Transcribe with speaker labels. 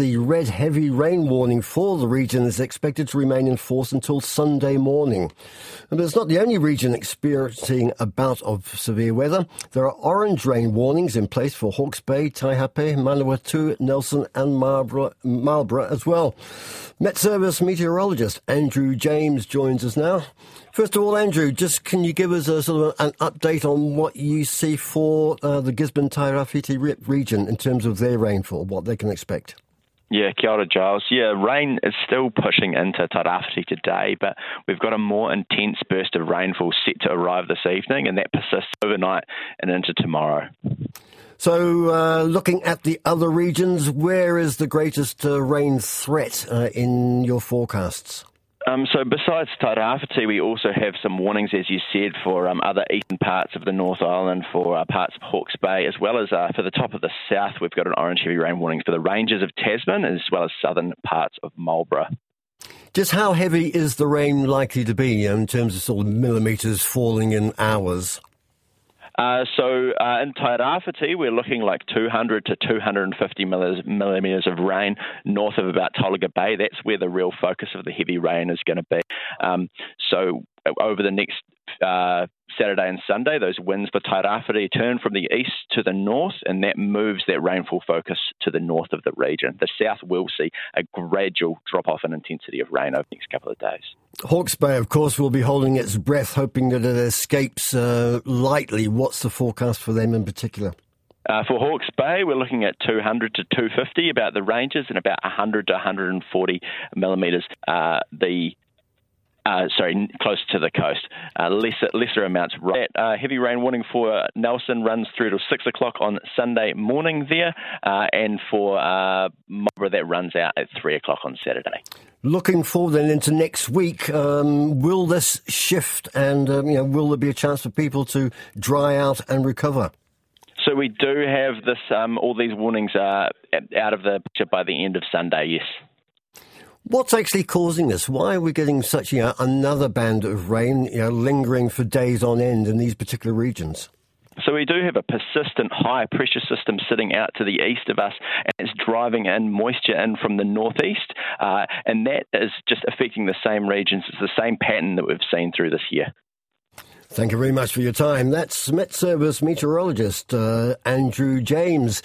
Speaker 1: the red heavy rain warning for the region is expected to remain in force until Sunday morning. But it's not the only region experiencing a bout of severe weather. There are orange rain warnings in place for Hawke's Bay, Taihape, Manawatu, Nelson, and Marlborough, Marlborough as well. Met Service meteorologist Andrew James joins us now. First of all, Andrew, just can you give us a sort of an update on what you see for uh, the Gisborne Tairāwhiti region in terms of their rainfall, what they can expect?
Speaker 2: Yeah, kia ora, Gyles. Yeah, rain is still pushing into Tairāwhiti today, but we've got a more intense burst of rainfall set to arrive this evening, and that persists overnight and into tomorrow.
Speaker 1: So, uh, looking at the other regions, where is the greatest uh, rain threat uh, in your forecasts?
Speaker 2: Um, so besides Tairāwhiti, we also have some warnings, as you said, for um, other eastern parts of the North Island, for uh, parts of Hawke's Bay, as well as uh, for the top of the south, we've got an orange heavy rain warning for the ranges of Tasman, as well as southern parts of Marlborough.
Speaker 1: Just how heavy is the rain likely to be in terms of sort of millimetres falling in hours?
Speaker 2: Uh, so uh, in Tairāwhiti, we're looking like 200 to 250 millimetres of rain north of about Tolaga Bay. That's where the real focus of the heavy rain is going to be. Um, so over the next uh, Saturday and Sunday, those winds for Tairāwhiti turn from the east to the north, and that moves that rainfall focus to the north of the region. The south will see a gradual drop off in intensity of rain over the next couple of days.
Speaker 1: Hawke's Bay, of course, will be holding its breath, hoping that it escapes uh, lightly. What's the forecast for them in particular?
Speaker 2: Uh, for Hawke's Bay, we're looking at 200 to 250 about the ranges and about 100 to 140 millimetres. Uh, the uh, sorry, closer to the coast. Uh, lesser, lesser amounts. Right. Uh, heavy rain warning for Nelson runs through to 6 o'clock on Sunday morning there, uh, and for uh, Marlborough that runs out at 3 o'clock on Saturday.
Speaker 1: Looking forward then into next week, um, will this shift and um, you know, will there be a chance for people to dry out and recover?
Speaker 2: So we do have this, um, all these warnings uh, out of the picture by the end of Sunday, yes.
Speaker 1: What's actually causing this? Why are we getting such you know, another band of rain you know, lingering for days on end in these particular regions?
Speaker 2: So we do have a persistent high pressure system sitting out to the east of us, and it's driving in moisture in from the northeast, uh, and that is just affecting the same regions. It's the same pattern that we've seen through this year.
Speaker 1: Thank you very much for your time. That's Met Service meteorologist uh, Andrew James.